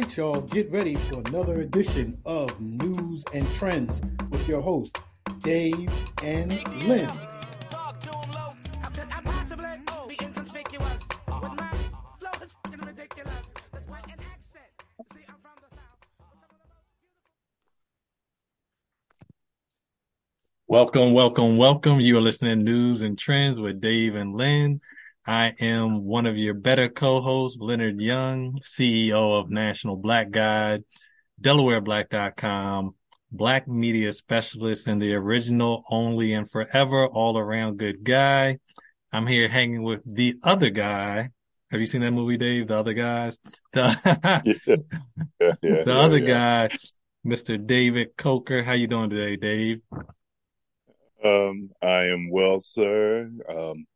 right, y'all, get ready for another edition of Newz and Trendz with your hosts, Dave and Len. Welcome, welcome, welcome. You are listening to Newz and Trendz with Dave and Len. I am one of your better co-hosts, Leonard Young, CEO of National Black Guide, DelawareBlack.com, Black media specialist and the original, only, and forever all around good guy. I'm here hanging with the other guy. Have you seen that movie, Dave? The other guys? The, yeah. Yeah, yeah, the other guy, Mr. David Coker. How you doing today, Dave? Um, I am well, sir. Um,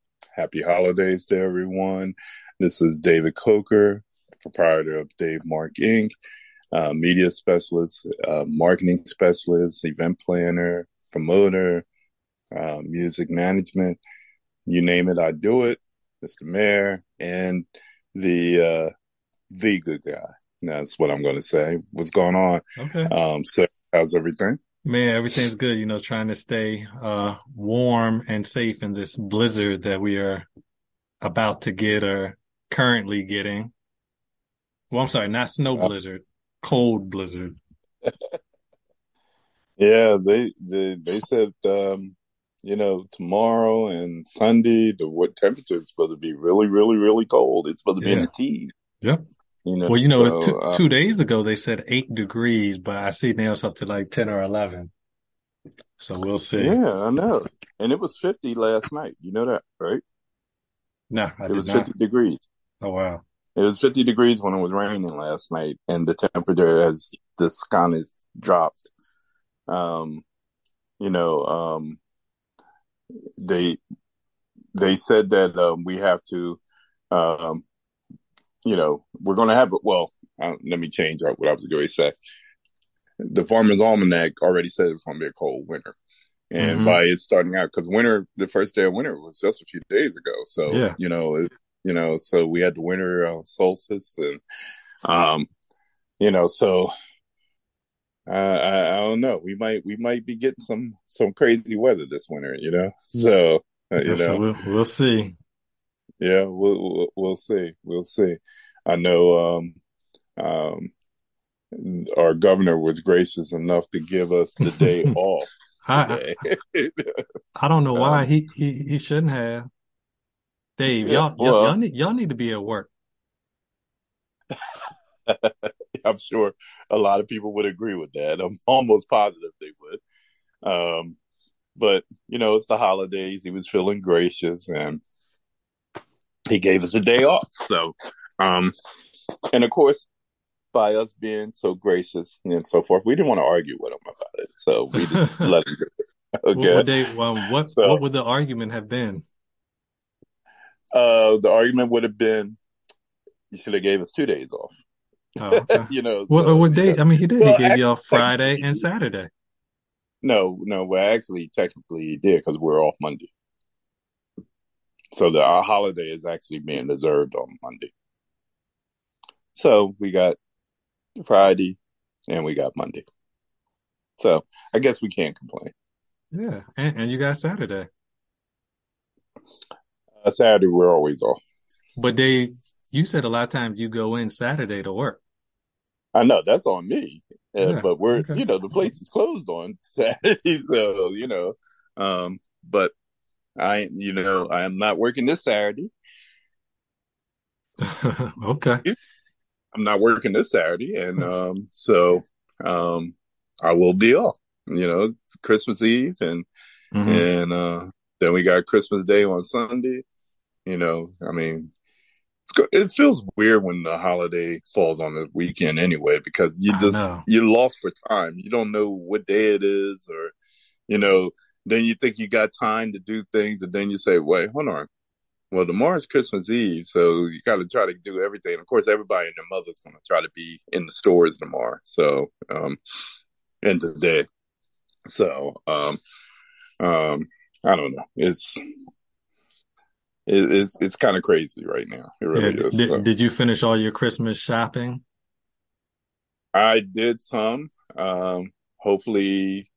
happy holidays to everyone. This is David Coker, proprietor of Dave Mark Inc., uh, media specialist, uh, marketing specialist, event planner, promoter, uh, music management. You name it, I do it. Mr. Mayor and the uh, the good guy. That's what I'm going to say. What's going on? Okay. Um, so how's everything? Man, everything's good. You know, trying to stay uh warm and safe in this blizzard that we are about to get or currently getting. Well, I'm sorry, not snow Uh, blizzard, cold blizzard. Yeah, they they they said um, you know tomorrow and Sunday the what temperature is supposed to be really really really cold. It's supposed to be in the teens. Yep. You know, Well, you know, so two, uh, two days ago they said eight degrees, but I see now it's up to like 10 or 11. So we'll see. yeah, I know. And it was 50 last night. You know that, right? No, I It was not. 50 degrees. Oh, wow. It was 50 degrees when it was raining last night, and the temperature has just kind of dropped. Um, you know, um, they they said that um, we have to, um, you know, we're going to have it. Well, uh, let me change up what I was going to say. The Farmer's Almanac already says it's going to be a cold winter. And hmm by it starting out, because winter, the first day of winter was just a few days ago. So, Yeah. you know, it, you know, so we had the winter uh, solstice and, um, you know, so I, I, I don't know. We might, we might be getting some, some crazy weather this winter, you know? So, uh, you Yeah, so know, we'll, we'll see. Yeah, we'll, we'll, see. We'll see. I know, um, um, our governor was gracious enough to give us the day off I, I. I don't know why um, he, he, he shouldn't have. Dave, yeah, y'all, y'all need, y'all need to be at work. I'm sure a lot of people would agree with that. I'm almost positive they would. Um, but you know, it's the holidays. He was feeling gracious and he gave us a day off. So, um, and of course, by us being so gracious and so forth, we didn't want to argue with him about it. So we just let him go. What would Okay. they, well, what, what would the argument have been? uh, the argument would have been, you should have gave us two days off. Oh, okay. you know, Well, so, what day? I mean, he did. He gave you off Friday and Saturday. no, no, well, actually, technically he did because we're off Monday. So the, our holiday is actually being observed on Monday. So we got Friday and we got Monday. So I guess we can't complain. Yeah. And, and you got Saturday. Uh, Saturday we're always off. But they, you said a lot of times you go in Saturday to work. I know that's on me, uh, Yeah. but we're Okay. you know the place is closed on Saturday, so you know. Um, but I you know I am not working this Saturday. okay. I'm not working this Saturday, and um, so um, I will be off. You know, it's Christmas Eve, and hmm and uh, then we got Christmas Day on Sunday. You know, I mean, it's go- it feels weird when the holiday falls on the weekend anyway, because you just you're lost for time. You don't know what day it is, or you know, then you think you got time to do things, and then you say, "Wait, hold on." Well, tomorrow's Christmas Eve, so you got to try to do everything. Of course, everybody and their mother's going to try to be in the stores tomorrow. So, um, and today. So, um, um, I don't know. It's it, it's it's kind of crazy right now. It really d- is. Did, So, did you finish all your Christmas shopping? I did some. Um, hopefully,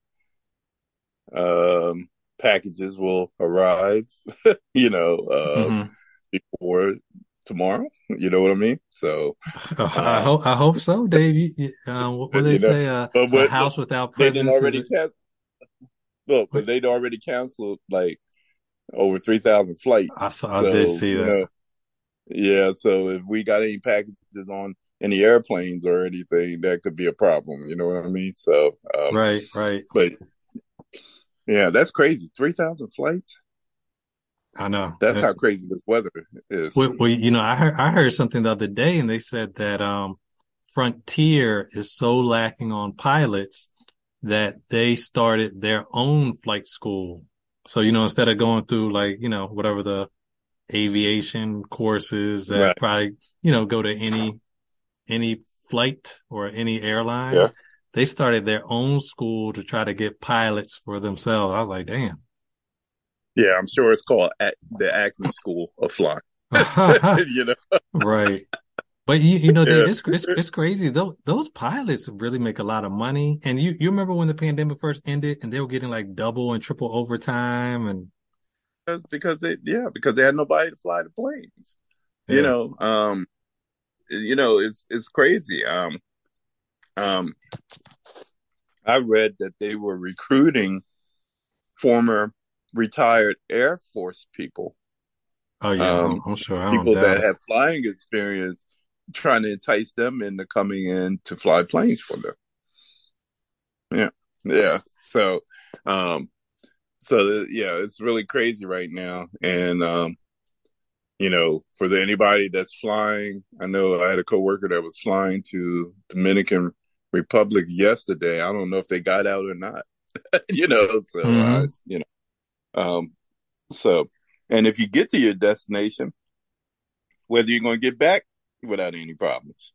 um, packages will arrive. you know, uh, mm-hmm. before tomorrow. You know what I mean? So uh, I hope I hope so, Dave. You, um, what, they say? Uh, a house without presents. Already can- look, but they'd already canceled like over three thousand flights. I saw. So, I did see that. Know, yeah, so if we got any packages on any airplanes or anything, that could be a problem. You know what I mean? So um, right, right. But yeah, that's crazy. Three thousand flights. I know. That's how crazy this weather is. Well, well, you know, I heard I heard something the other day, and they said that um, Frontier is so lacking on pilots that they started their own flight school. So you know, instead of going through like you know whatever the aviation courses that right. probably you know go to any any flight or any airline, yeah. They started their own school to try to get pilots for themselves. I was like, damn. Yeah, I'm sure it's called the Acme School of Flying. you know, right? But you, you know, yeah. it's, it's, it's crazy. Those those pilots really make a lot of money. And you you remember when the pandemic first ended, and they were getting like double and triple overtime, and because because they yeah because they had nobody to fly the planes. Yeah. You know, um, you know it's it's crazy. Um, um, I read that they were recruiting former retired Air Force people. Oh yeah, um, I'm sure. people that have flying experience, trying to entice them into coming in to fly planes for them. Yeah, yeah. So, um, so yeah, it's really crazy right now, and um, you know, for the, anybody that's flying, I know I had a coworker that was flying to Dominican Republic yesterday. I don't know if they got out or not. you know, so mm-hmm. I, you know, um, so, and if you get to your destination, whether you're going to get back without any problems.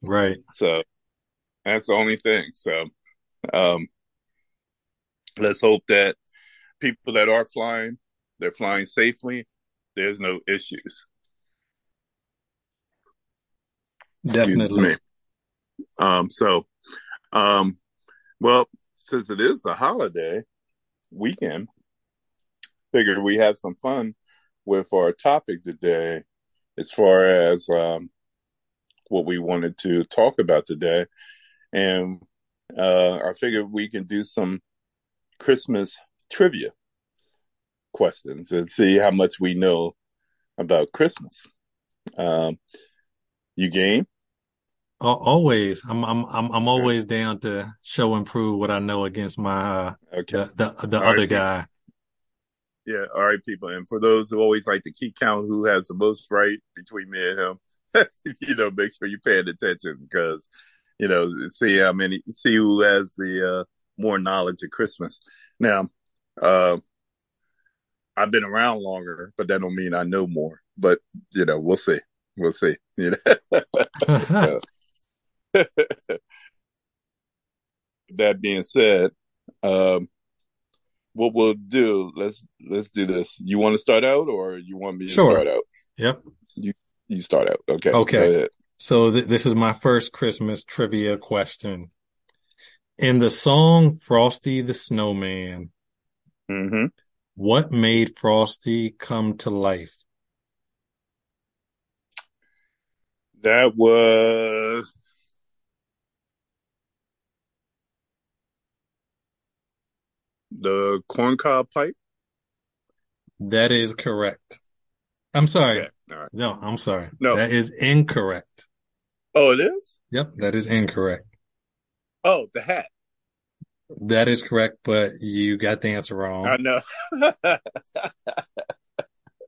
Right. So that's the only thing. So, um, let's hope that people that are flying, they're flying safely. There's no issues. Definitely. Um, so, um, well, since it is the holiday weekend, figured we have some fun with our topic today as far as um, what we wanted to talk about today. And uh, I figured we can do some Christmas trivia questions and see how much we know about Christmas. Um, you game? Always, I'm I'm I'm I'm always down to show and prove what I know against my uh, okay. the the, the other right. guy. Yeah, all right, people. And for those who always like to keep count who has the most right between me and him, you know, make sure you're paying attention because, you know, see how many, see who has the uh, more knowledge of Christmas. Now, uh, I've been around longer, but that don't mean I know more. But you know, we'll see. We'll see. You know. that being said, um, what we'll do, let's let's do this. You want to start out, or you want me to sure. start out? Yep. You you start out. Okay. Okay. So th- this is my first Christmas trivia question. In the song "Frosty the Snowman," mm-hmm. what made Frosty come to life? That was the corncob pipe? That is correct. I'm sorry. Okay. Right. No, I'm sorry. No, that is incorrect. Oh, it is. Yep, that is incorrect. Oh, the hat. That is correct, but you got the answer wrong. I know.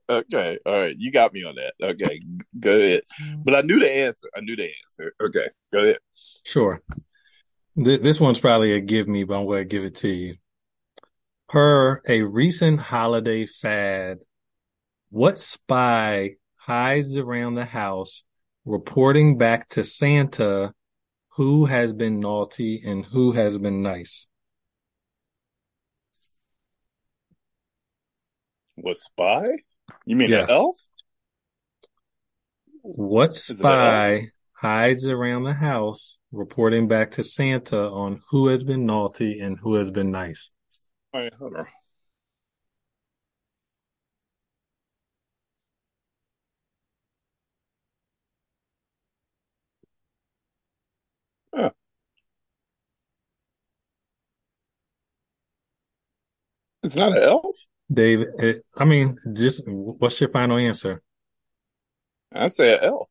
okay, all right, you got me on that. Okay, go ahead. But I knew the answer. I knew the answer. Okay, go ahead. Sure. Th- this one's probably a give me, but I'm going to give it to you. Per a recent holiday fad, what spy hides around the house reporting back to Santa who has been naughty and who has been nice? What spy? You mean yes. an elf? What spy hides around the house, reporting back to Santa on who has been naughty and who has been nice. All right, hold on. Huh. It's not an elf? Dave, it, I mean, just what's your final answer? I say an elf.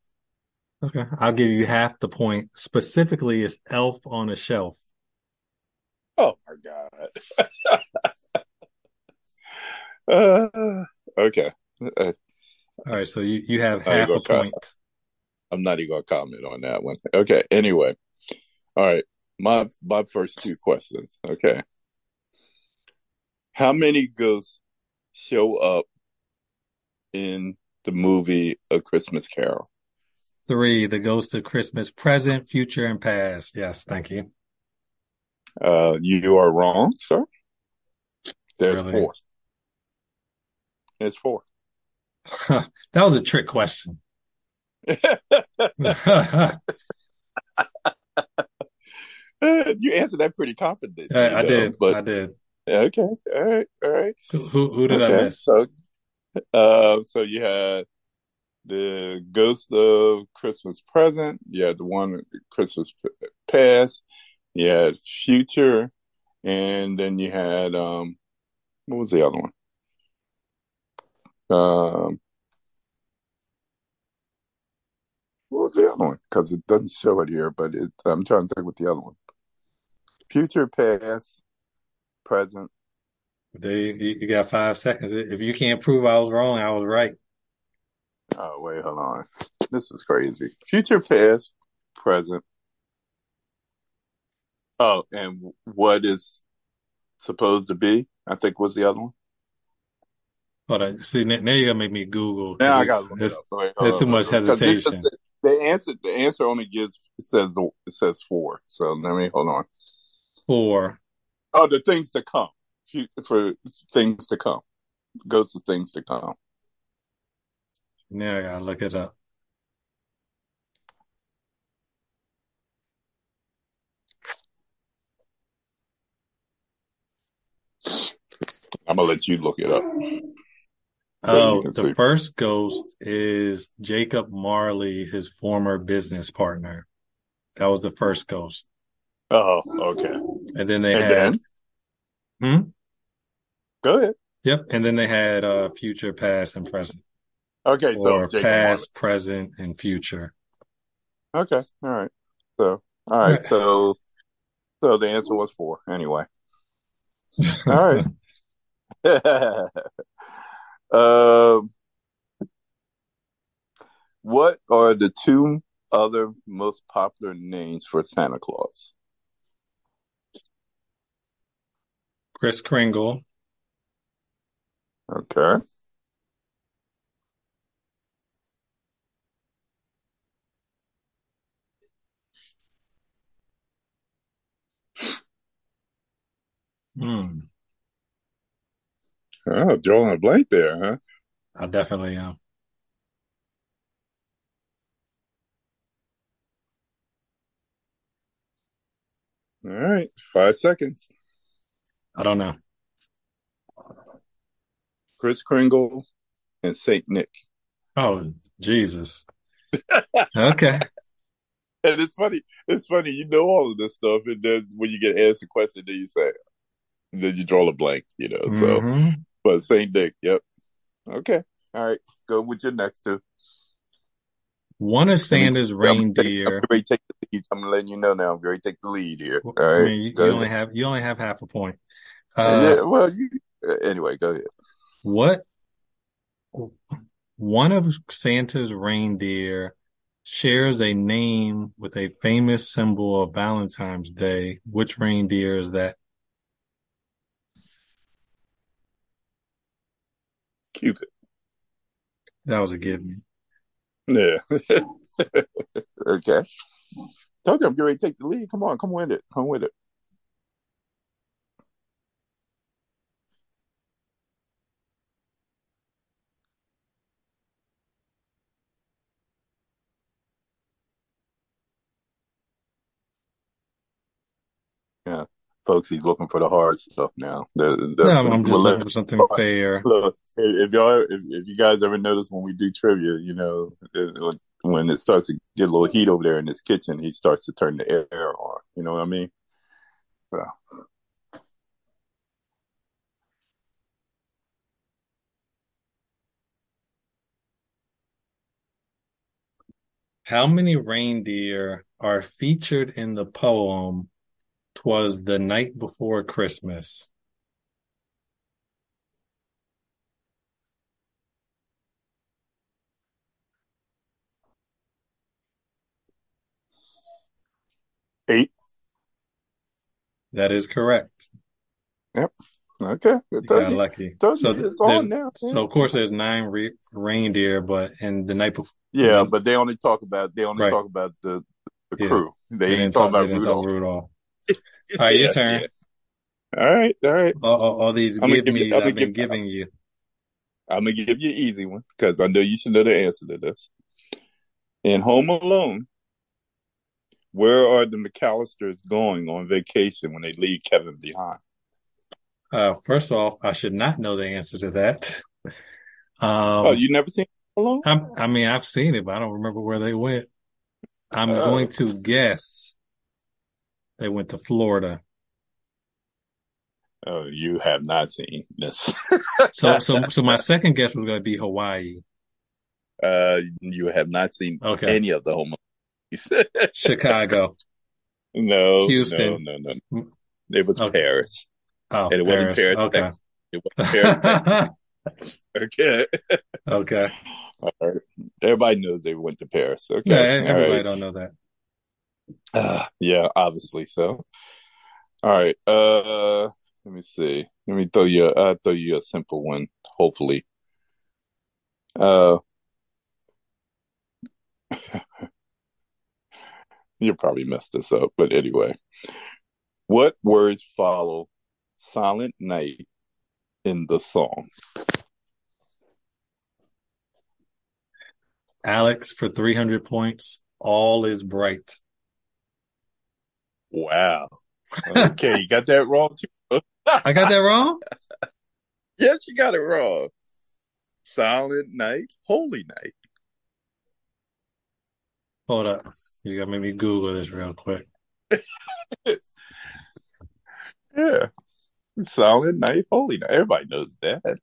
Okay, I'll give you half the point. Specifically, it's Elf on a Shelf. Oh my god. uh, okay. Uh, All right, so you, you have half a cut. point. I'm not even gonna comment on that one. Okay. Anyway, all right. My my first two questions. Okay. How many ghosts show up in the movie A Christmas Carol? Three, the Ghost of Christmas Present, Future, and Past. Yes, thank you. Uh, you are wrong, sir. There's Really? four. There's four. that was a trick question. you answered that pretty confidently. I, I know, did. but I did. okay, all right, all right. Who, who did I miss? so, uh, so you had the Ghost of Christmas Present. You had the one Christmas Past. You had Future, and then you had um, what was the other one? Um, what was the other one? Because it doesn't show it here, but it, I'm trying to think what the other one. Future, Past, Present. Dave, you, you got five seconds. If you can't prove I was wrong, I was right. Oh wait, hold on. This is crazy. Future, past, present. Oh, and what is supposed to be? I think was the other one. Hold on. See, now, now you're gonna make me Google. Now I gotta look it up. So there's too much hold on. 'Cause it hesitation. The answer, the answer only gives it says it says four. So let me hold on. Four. Oh, the things to come. For things to come. Goes to things to come. Now I gotta look it up. I'm gonna let you look it up. Oh, the see. first ghost is Jacob Marley, his former business partner. That was the first ghost. Oh, okay. And then they And had, then hmm? go ahead. Yep. And then they had, uh, future, past, and present. Okay, so Or Jacob Marley. past, present, and future. Okay. All right. So, all right. Right. So, so the answer was four anyway. All right. um, what are the two other most popular names for Santa Claus? Kris Kringle, Okay. hmm, Oh, drawing a blank there, huh? I definitely am. All right. Five seconds. I don't know. Kris Kringle and Saint Nick. Oh, Jesus. Okay. And it's funny. It's funny. You know all of this stuff, and then when you get asked a question, then you say, then you draw a blank. You know. So, Mhm. But Saint Nick. Yep. Okay. All right. Go with your next two. One of Santa's I'm, I'm reindeer. to take the lead. I'm letting you know now. I'm ready to take the lead here. All I mean, you, you only have you only have half a point. yeah. Uh, Well, you uh, anyway. Go ahead. what one of Santa's reindeer shares a name with a famous symbol of Valentine's Day. Which reindeer is that? Cupid. That was a given. Yeah. okay. Told you I'm getting ready to take the lead. Come on. Come with it. Come with it. Folks, he's looking for the hard stuff now. The, the, No, I'm, I'm just looking for something fair. Look, if y'all, if, if you guys ever notice when we do trivia, you know, it- when it starts to get a little heat over there in his kitchen, he starts to turn the air on. You know what I mean? So, How many reindeer are featured in the poem "Twas the Night Before Christmas"? eight. That is correct. Yep. Okay. Got you. lucky. So it's on now. So of course there's nine re- reindeer, but in the night before, Yeah, but they only talk about they only Right. talk about the the Yeah. crew. They, they didn't talk, they about didn't talk Rudolph. All right, your Yeah, turn. yeah. All right, all right. All, all, all these I'm gonna give give you- me's I'm gonna I've been give- giving you. I'm gonna give you an easy one because I know you should know the answer to this. In Home Alone, where are the McCallisters going on vacation when they leave Kevin behind? Uh, first off, I should not know the answer to that. Um, oh, you never seen Home Alone? I'm, I mean, I've seen it, but I don't remember where they went. I'm Oh. going to guess they went to Florida. Oh, you have not seen this. So, so, so my second guess was going to be Hawaii, uh, you have not seen Okay. any of the Home Alone. Chicago. no, Houston. no, no, no. It was Okay. Paris. Oh, And it wasn't Paris, Okay. Texas. It was Paris. Okay. okay. All right. Everybody knows they went to Paris. Okay. Yeah, everybody right. don't know that. Uh, yeah, obviously so. All right. Uh, let me see. Let me throw you. Uh, throw you a simple one. Hopefully. Uh, you probably messed this up, but anyway, what words follow "Silent Night" in the song? Alex for 300 points. All is bright. Wow. Okay, you got that wrong too. I got that wrong? Yes, you got it wrong. Silent night, holy night. Hold up. You got to make me Google this real quick. Yeah. Silent night, holy night. Everybody knows that.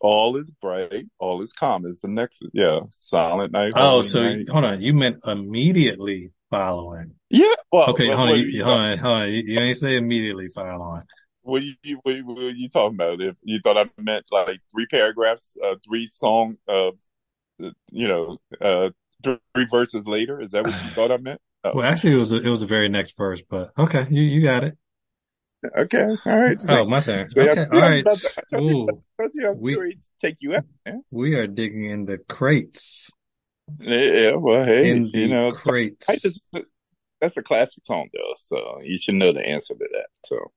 All is bright, all is calm is the next. Yeah. Silent night. Oh, so night. hold on. You meant immediately following. yeah. Well, Okay, on. what, You, hold on. You, ain't say immediately following. what, you, what, what are you talking about? If you thought I meant like three paragraphs, uh, three song, uh, you know, uh, three verses later, is that what you thought I meant? Oh. Well, actually, it was it was the very next verse, but okay, you you got it. Okay, all right. Oh, my turn. I Okay, all you I was right. to- I told you- Ooh, you We- take you out, man. we are digging in the crates. Yeah, well, hey, In the you know, crates. I just, that's a classic song, though, so you should know the answer to that. So,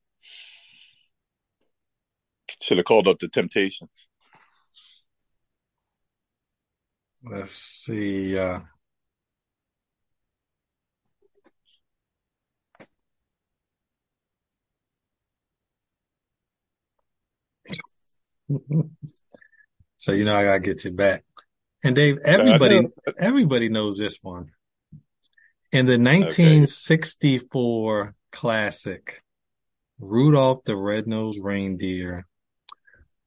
should have called up the Temptations. Let's see. Uh, so you know I gotta get you back. And Dave, everybody everybody knows this one. In the 1964 classic, Rudolph the Red-Nosed Reindeer,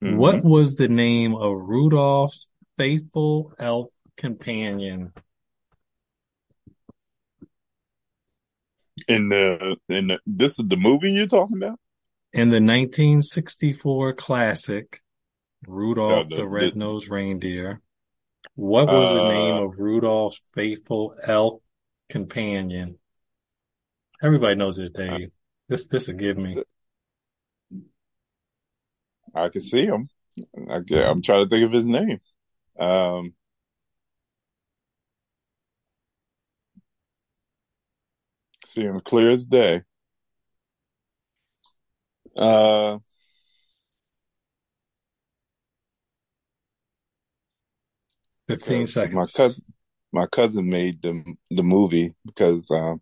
Mhm. what was the name of Rudolph's faithful elf companion? in the in the this is the movie you're talking about? In the 1964 classic, Rudolph the- the the- Red-Nosed Reindeer, what was the Uh, name of Rudolph's faithful elf companion? Everybody knows this, Dave. This, this will give me. I can see him. I get, I'm trying to think of his name. Um, see him clear as day. Uh, 15 seconds. my cousin, my cousin made the the movie because um,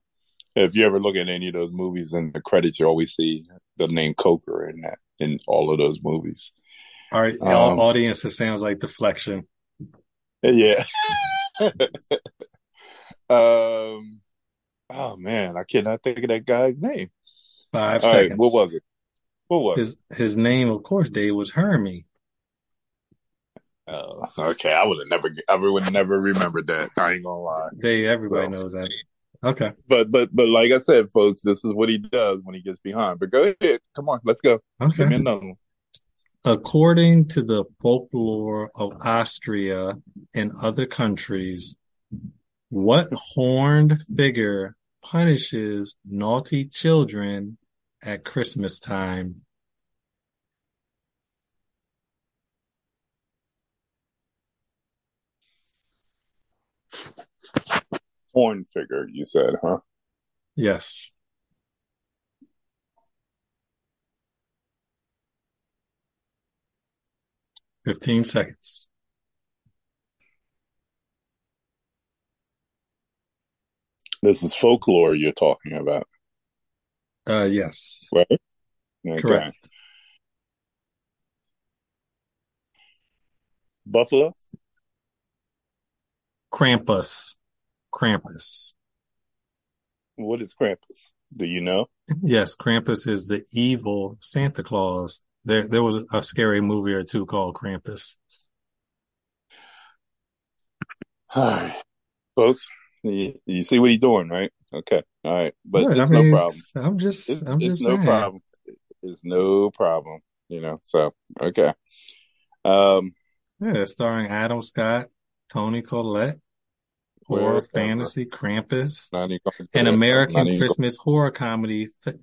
if you ever look at any of those movies in the credits, you always see the name Coker in that in all of those movies. All right, Um, audience, it sounds like deflection. Yeah. um. Oh man, I cannot think of that guy's name. Five All right, seconds. what was it? What was it? his his name, of course, Dave was Hermie. Oh, okay, I would have never, I would have never remembered that. I ain't gonna lie. Dave, everybody So- knows that. Okay, But, but, but, like I said, folks, this is what he does when he gets behind. But go ahead, come on, let's go. Give me okay. another one. According to the folklore of Austria and other countries, what horned figure punishes naughty children at Christmas time? Horn figure, you said, huh? Yes. Fifteen seconds. This is folklore you're talking about, Uh, yes. right? Okay. Correct. Buffalo. Krampus. Krampus. What is Krampus? Do you know? Yes, Krampus is the evil Santa Claus. There, there was a scary movie or two called Krampus. All right, folks, you, you see what he's doing, right? Okay, all right, but Good. I mean, no problem. I'm just, It's, I'm it's just no saying. problem. It's no problem. You know. So okay. Um, Yeah, starring Adam Scott, Toni Collette, horror wherever. fantasy, Krampus, Not even gonna an not American even Christmas horror comedy f-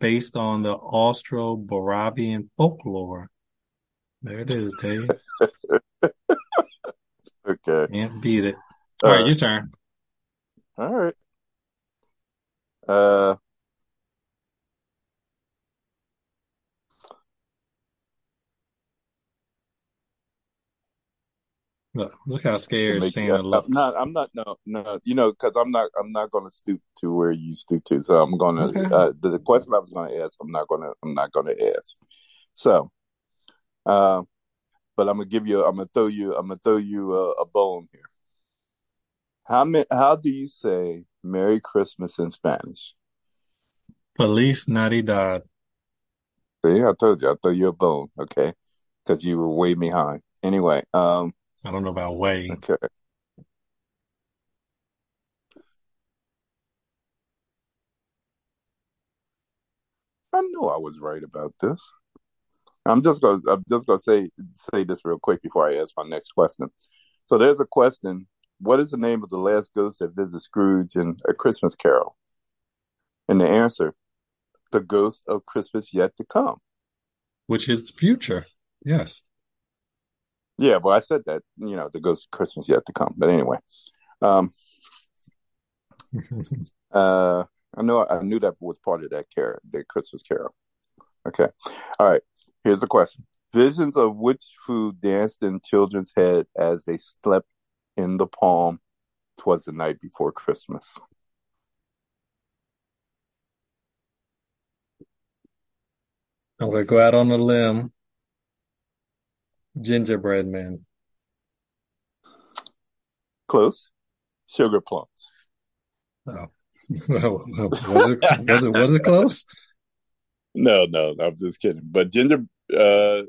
based on the Austro-Bavarian folklore. There it is, Dave. okay. Can't beat it. All right, Uh, your turn. all right. Uh, Look, look how scared Santa I'm looks. not. I'm not. No, no. You know, because I'm not. I'm not going to stoop to where you stoop to. So I'm going to. Okay. Uh, the, the question I was going to ask, I'm not going to. I'm not going to ask. So, uh, but I'm gonna give you. I'm gonna throw you. I'm gonna throw you a, a bone here. How many? How do you say Merry Christmas in Spanish? Feliz Navidad. See, I told you. I throw you a bone. Okay, because you were way behind. Anyway, um, I don't know about way. okay. I knew I was right about this. I'm just gonna I'm just gonna say say this real quick before I ask my next question. So there's a question. What is the name of the last ghost that visits Scrooge in A Christmas Carol? And the answer, the ghost of Christmas yet to come. Which is future. Yes. Yeah, well I said that, you know, the ghost of Christmas yet to come. But anyway. Um uh I know I knew that was part of that carol, that Christmas Carol. Okay. All right. Here's the question. Visions of which food danced in children's head as they slept in the palm twas the night before Christmas. I'm gonna go out on a limb. Gingerbread man. Close. Sugar plums. Oh. was it was it was it close? No, no, I'm just kidding. But ginger uh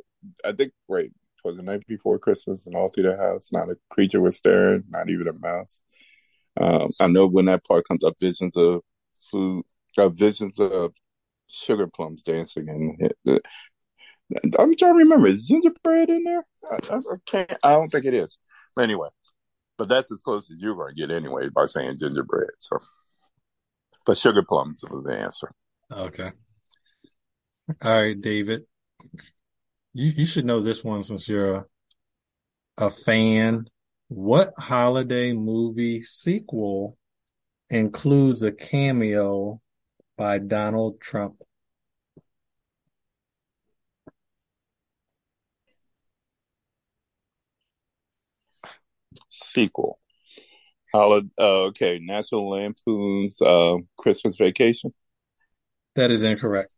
I think wait, it was the night before Christmas and all through the house, not a creature was staring, not even a mouse. Um I know when that part comes up, visions of food uh, visions of sugar plums dancing and I'm trying to remember. Is gingerbread in there? I, I, can't. I don't think it is. Anyway, but that's as close as you're going to get anyway by saying gingerbread. So, but sugar plums was the answer. Okay. All right, David. You you should know this one since you're a, a fan. What holiday movie sequel includes a cameo by Donald Trump? Sequel. Holiday, uh, okay, National Lampoon's uh, Christmas Vacation. That is incorrect.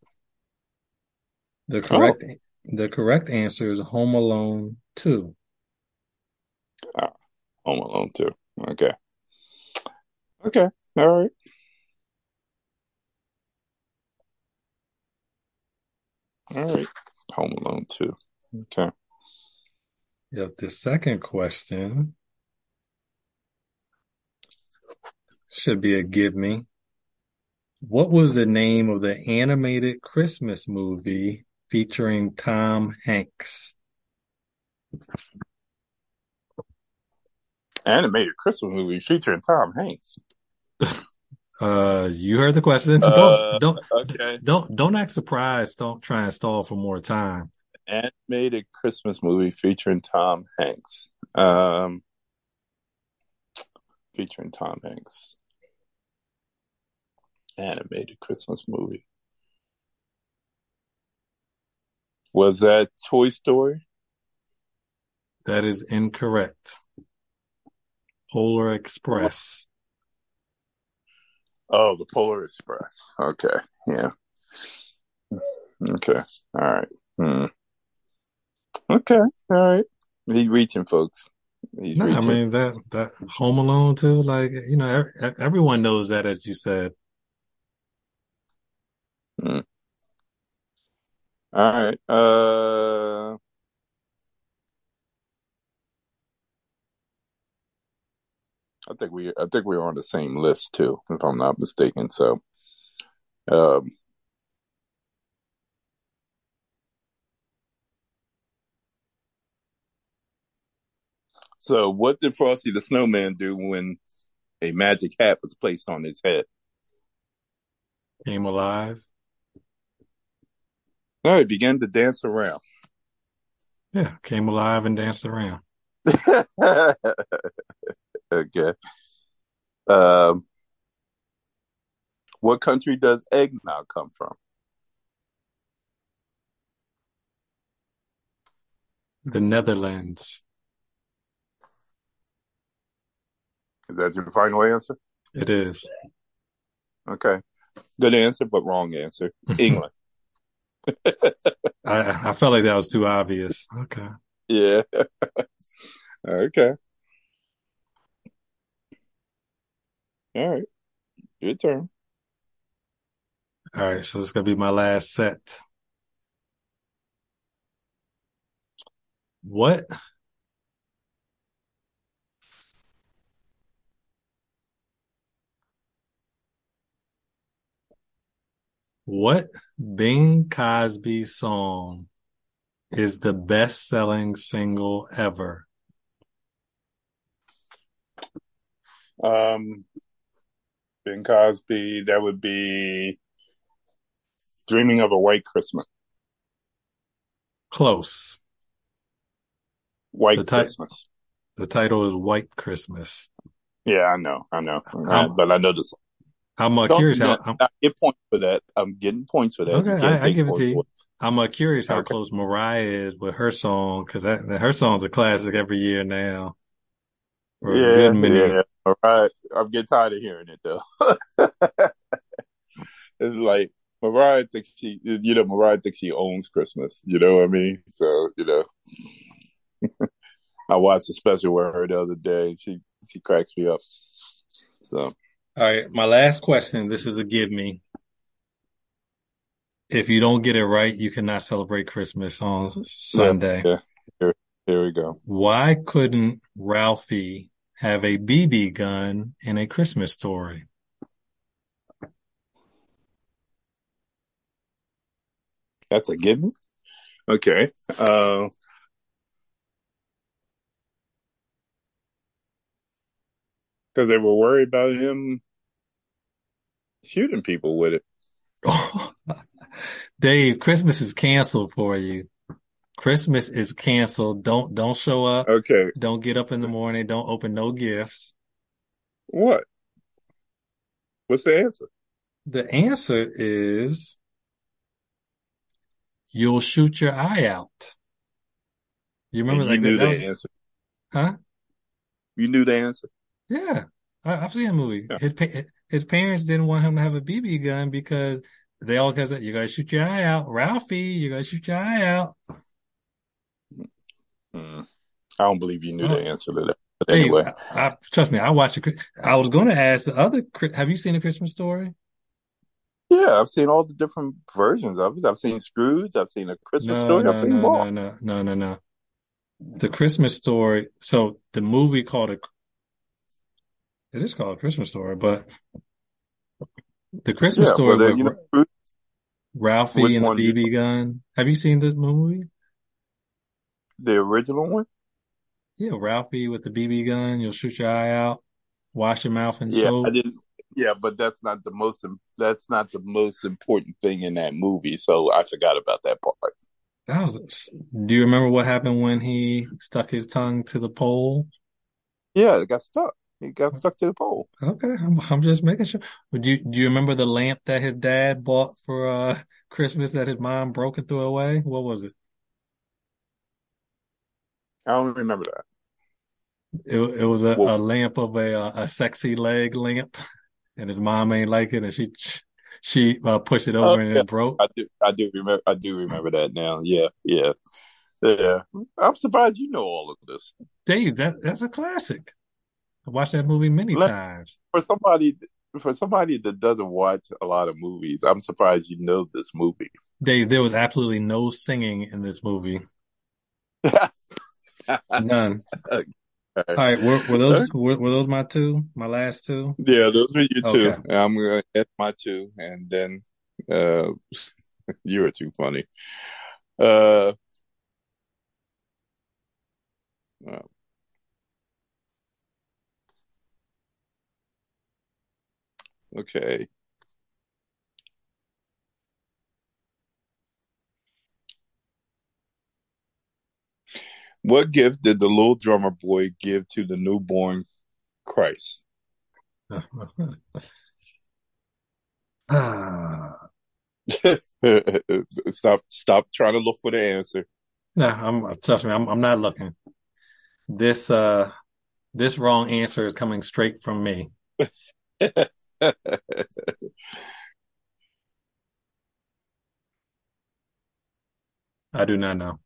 The correct oh. the correct answer is Home Alone Two. Ah, Home Alone Two. Okay. Okay. All right. All right. Home Alone Two. Okay. Yep. The second question should be a give me. What was the name of the animated Christmas movie featuring Tom Hanks? Animated Christmas movie featuring Tom Hanks. uh, you heard the question. Uh, don't don't okay. don't don't act surprised. Don't try and stall for more time. Animated Christmas movie featuring Tom Hanks. Um, featuring Tom Hanks animated Christmas movie. Was that Toy Story? That is incorrect. Polar Express. Oh, the Polar Express. Okay. Yeah. Okay. All right. Hmm. Okay. All right. He's reaching, folks. He's no. I mean that that Home Alone too. Like you know, everyone knows that, as you said. Hmm. All right. Uh, I think we I think we are on the same list too, if I'm not mistaken. So, um, so what did Frosty the Snowman do when a magic hat was placed on his head? Came alive. No, he began to dance around. Yeah, came alive and danced around. okay. Um, what country does eggnog come from? The Netherlands. Is that your final answer? It is. Okay. Good answer, but wrong answer. England. I I felt like that was too obvious. Okay. Yeah. okay. All right. Your turn. All right, so this is gonna be my last set. What What Bing Crosby song is the best selling single ever? Um, Bing Crosby, that would be Dreaming of a White Christmas. Close. White The ti- Christmas. The title is White Christmas. Yeah, I know, I know, but I know this. I'm uh, curious how I I'm, get points for that. I'm getting points for that. okay, I, I, give it to you. I'm uh, curious how Okay. close Mariah is with her song because her song's a classic every year now. For Yeah, yeah. All right. I'm getting tired of hearing it though. it's like Mariah thinks she, you know, Mariah thinks she owns Christmas. You know what I mean? So, you know, I watched a special with her the other day. She she cracks me up. So, All right, my last question. This is a give me. If you don't get it right, you cannot celebrate Christmas on Sunday. yeah. Here, here we go. Why couldn't Ralphie have a BB gun in a Christmas story? That's a gimme. Okay. Uh, because they were worried about him shooting people with it. Dave, Christmas is canceled for you. Christmas is canceled. Don't don't show up. Okay. Don't get up in the morning. Don't open no gifts. What? What's the answer? The answer is you'll shoot your eye out. You remember And you like knew that the was, answer. huh? You knew the answer. Yeah. I, have seen the movie. Yeah. His his parents didn't want him to have a BB gun because they all guys you gotta shoot your eye out, Ralphie. You gotta shoot your eye out. Hmm. I don't believe you knew the answer to that. But anyway, hey, I, I, trust me, I watched it. I was going to ask the other. Have you seen a Christmas story? Yeah, I've seen all the different versions of it. I've seen Scrooge. I've seen a Christmas no, story. No, I've seen no, all. No, no, no, no, no. The Christmas story. So the movie called it. It is called a Christmas story, but the Christmas yeah, story with you know, Ralphie and the BB gun. Have you seen the movie? The original one? Yeah, Ralphie with the BB gun. You'll shoot your eye out, wash your mouth in yeah, soap. I didn't. Yeah, but that's not the most. That's not the most important thing in that movie. So I forgot about that part. That was. Do you remember what happened when he stuck his tongue to the pole? Yeah, it got stuck. He got stuck to the pole. Okay, I'm, I'm just making sure. Do you do you remember the lamp that his dad bought for uh Christmas that his mom broke and threw away? What was it? I don't remember that. It it was a, a lamp of a uh, a sexy leg lamp, and his mom ain't like it, and she she uh, pushed it over oh, and yeah. it broke. I do I do remember I do remember that now. Yeah, yeah, yeah. I'm surprised you know all of this, Dave. That that's a classic. I watched that movie many Let, times. For somebody for somebody that doesn't watch a lot of movies, I'm surprised you know this movie. Dave, there was absolutely no singing in this movie. None. All right, were, were those were, were, those my two? My last two? Yeah, those were your two. Okay. I'm gonna get my two, and then uh, you are too funny. Uh, uh, okay. What gift did the little drummer boy give to the newborn Christ? stop! Stop trying to look for the answer. No, I'm trust me. I'm, I'm not looking. This uh, this wrong answer is coming straight from me. I do not know.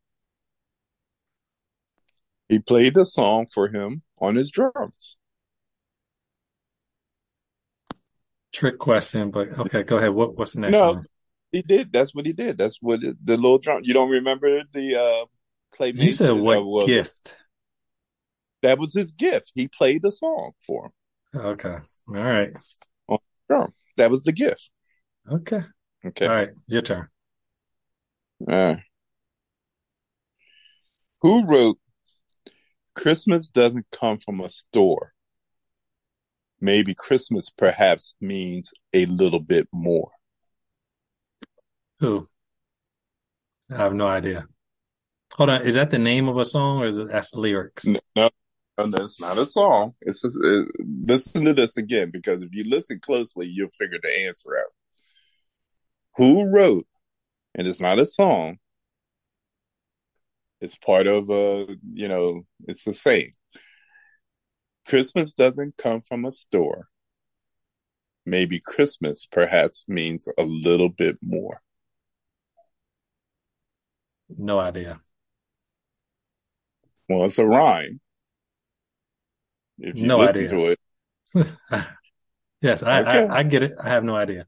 He played a song for him on his drums. Trick question, but okay, go ahead. What, what's the next no, one? He did. That's what he did. That's what the little drum. You don't remember the uh, clay? You said what gift? That was his gift. He played a song for him. Okay. All right. That was the gift. Okay. Okay. All right. Your turn. All right. Who wrote Christmas doesn't come from a store. Maybe Christmas perhaps means a little bit more. Who? I have no idea. Hold on, is that the name of a song or is it that's lyrics? No, no, that's not a song. It's just, it, listen to this again because if you listen closely, you'll figure the answer out. Who wrote? And it's not a song. It's part of a, you know, it's a saying. Christmas doesn't come from a store. Maybe Christmas perhaps means a little bit more. No idea. Well, it's a rhyme. If you no listen idea. to it. yes, I, okay. I, I get it. I have no idea.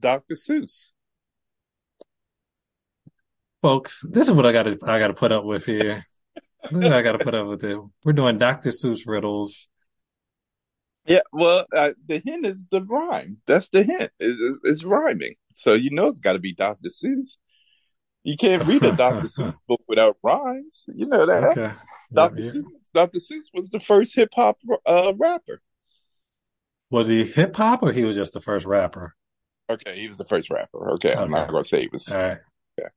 Dr. Seuss folks, this is what I got to I got to put up with here. I got to put up with it. We're doing Dr. Seuss riddles. Yeah, well, uh, the hint is the rhyme. That's the hint. It's, it's rhyming, so you know it's got to be Dr. Seuss. You can't read a Dr. Seuss book without rhymes. You know that. Okay. Dr. Yeah, Seuss. Dr. Seuss was the first hip hop uh, rapper. Was he hip hop or he was just the first rapper? Okay, he was the first rapper. Okay, okay. I'm not going to say he was. All right. Yeah.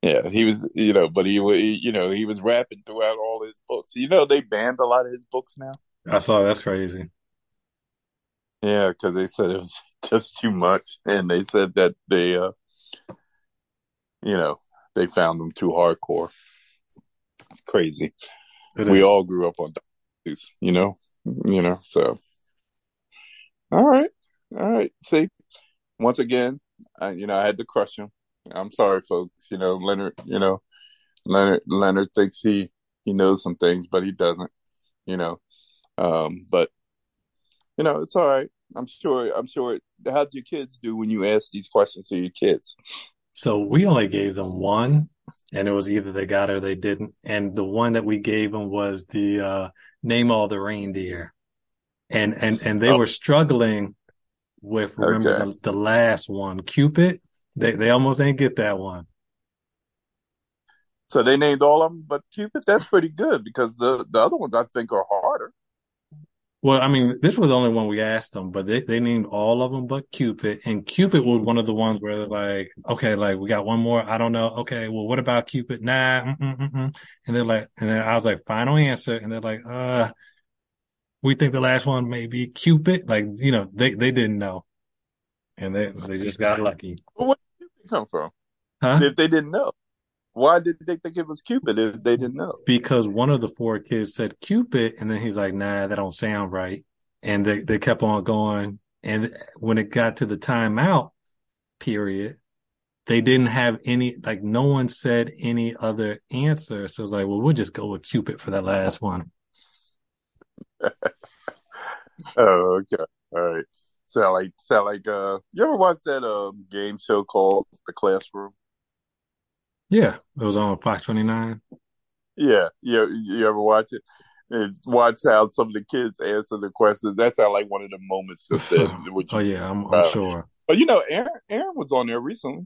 Yeah, he was, you know, but he, was. you know, he was rapping throughout all his books. You know, they banned a lot of his books now. I saw that's crazy. Yeah, because they said it was just too much, and they said that they, uh, you know, they found them too hardcore. It's crazy. It we is. all grew up on Dr. you know. you know. So, all right, all right. See, once again, I, you know, I had to crush him. I'm sorry, folks. You know, Leonard. You know, Leonard. Leonard thinks he he knows some things, but he doesn't. You know, um, but you know, it's all right. I'm sure. I'm sure. How do your kids do when you ask these questions to your kids? So we only gave them one, and it was either they got it or they didn't. And the one that we gave them was the uh, name all the reindeer, and and and they oh. were struggling with remember okay. the, the last one, Cupid. They they almost ain't get that one. So they named all of them, but Cupid. That's pretty good because the the other ones I think are harder. Well, I mean, this was the only one we asked them, but they, they named all of them but Cupid. And Cupid was one of the ones where they're like, okay, like we got one more. I don't know. Okay. Well, what about Cupid? Nah. Mm-mm-mm. And they're like, and then I was like, final answer. And they're like, uh, we think the last one may be Cupid. Like, you know, they, they didn't know. And they, they just got lucky. Well, where did Cupid come from? Huh? If they didn't know. Why did they think it was Cupid if they didn't know? Because one of the four kids said Cupid, and then he's like, "Nah, that don't sound right." And they they kept on going, and when it got to the timeout period, they didn't have any like no one said any other answer. So it was like, well, we'll just go with Cupid for that last one. oh, okay, all right. Sound like sound like uh, you ever watch that um game show called The Classroom? Yeah, it was on Fox 29. Yeah, yeah. You ever watch it? And watch how some of the kids answer the questions. That's how like one of the moments of that. Which, oh yeah, I'm, I'm uh, sure. But you know, Aaron, Aaron was on there recently.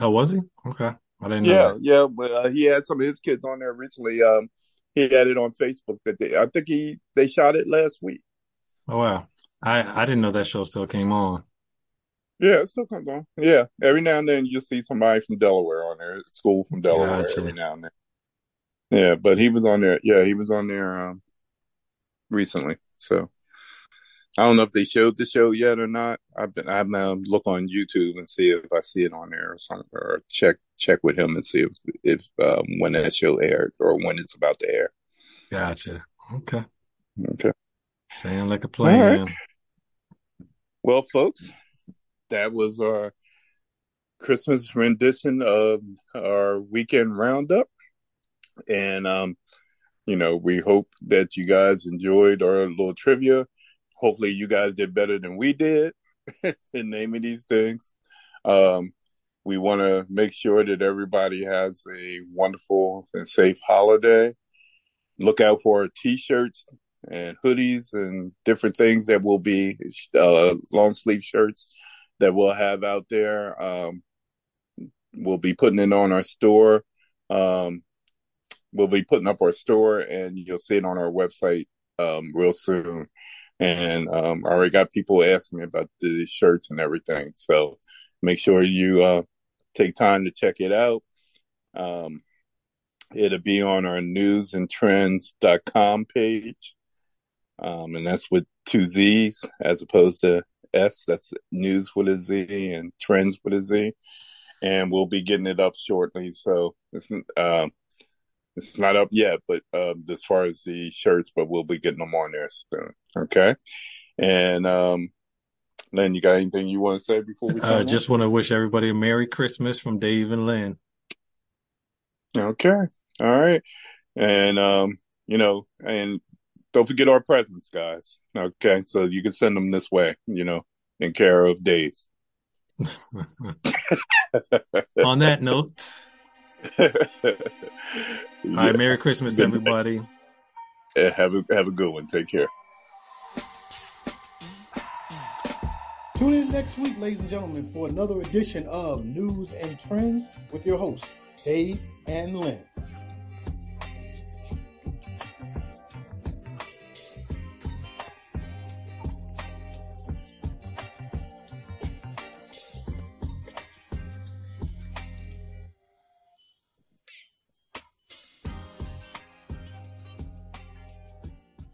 Oh, was he? Okay, I didn't know. Yeah, that. yeah. But uh, he had some of his kids on there recently. Um, he had it on Facebook that they. I think he they shot it last week. Oh wow, I I didn't know that show still came on. Yeah, it still comes on. Yeah, every now and then you see somebody from Delaware on there. School from Delaware gotcha. every now and then. Yeah, but he was on there. Yeah, he was on there um, recently. So I don't know if they showed the show yet or not. I've been I've now look on YouTube and see if I see it on there or something, or check check with him and see if if um, when that show aired or when it's about to air. Gotcha. Okay. Okay. Sound like a plan. Right. Well, folks, that was our Christmas rendition of our weekend roundup. And, um, you know, we hope that you guys enjoyed our little trivia. Hopefully, you guys did better than we did in naming these things. Um, we want to make sure that everybody has a wonderful and safe holiday. Look out for our t-shirts and hoodies and different things that will be uh, long sleeve shirts that we'll have out there. Um, we'll be putting it on our store. Um, we'll be putting up our store, and you'll see it on our website um, real soon. And um, I already got people asking me about the shirts and everything. So make sure you uh, take time to check it out. Um, it'll be on our newzandtrendz.com page. Um, and that's with two Z's as opposed to S. That's news with a Z and trends with a Z. And we'll be getting it up shortly. So it's um, it's not up yet, but um, as far as the shirts, but we'll be getting them on there soon. Okay. And um, Len, you got anything you want to say before we? I uh, just want to wish everybody a Merry Christmas from Dave and Len. Okay. All right. And um, you know, and don't forget our presents, guys. Okay, so you can send them this way, you know, in care of Dave. On that note, yeah. all right, Merry Christmas, everybody. Yeah, have a have a good one. Take care. Tune in next week, ladies and gentlemen, for another edition of Newz and Trendz with your hosts, Dave and Len.